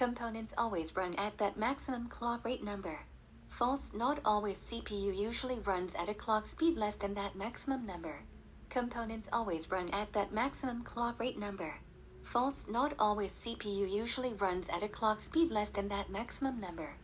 Components always run at that maximum clock rate number. False, not always CPU usually runs at a clock speed less than that maximum number. Components always run at that maximum clock rate number. False, not always CPU usually runs at a clock speed less than that maximum number.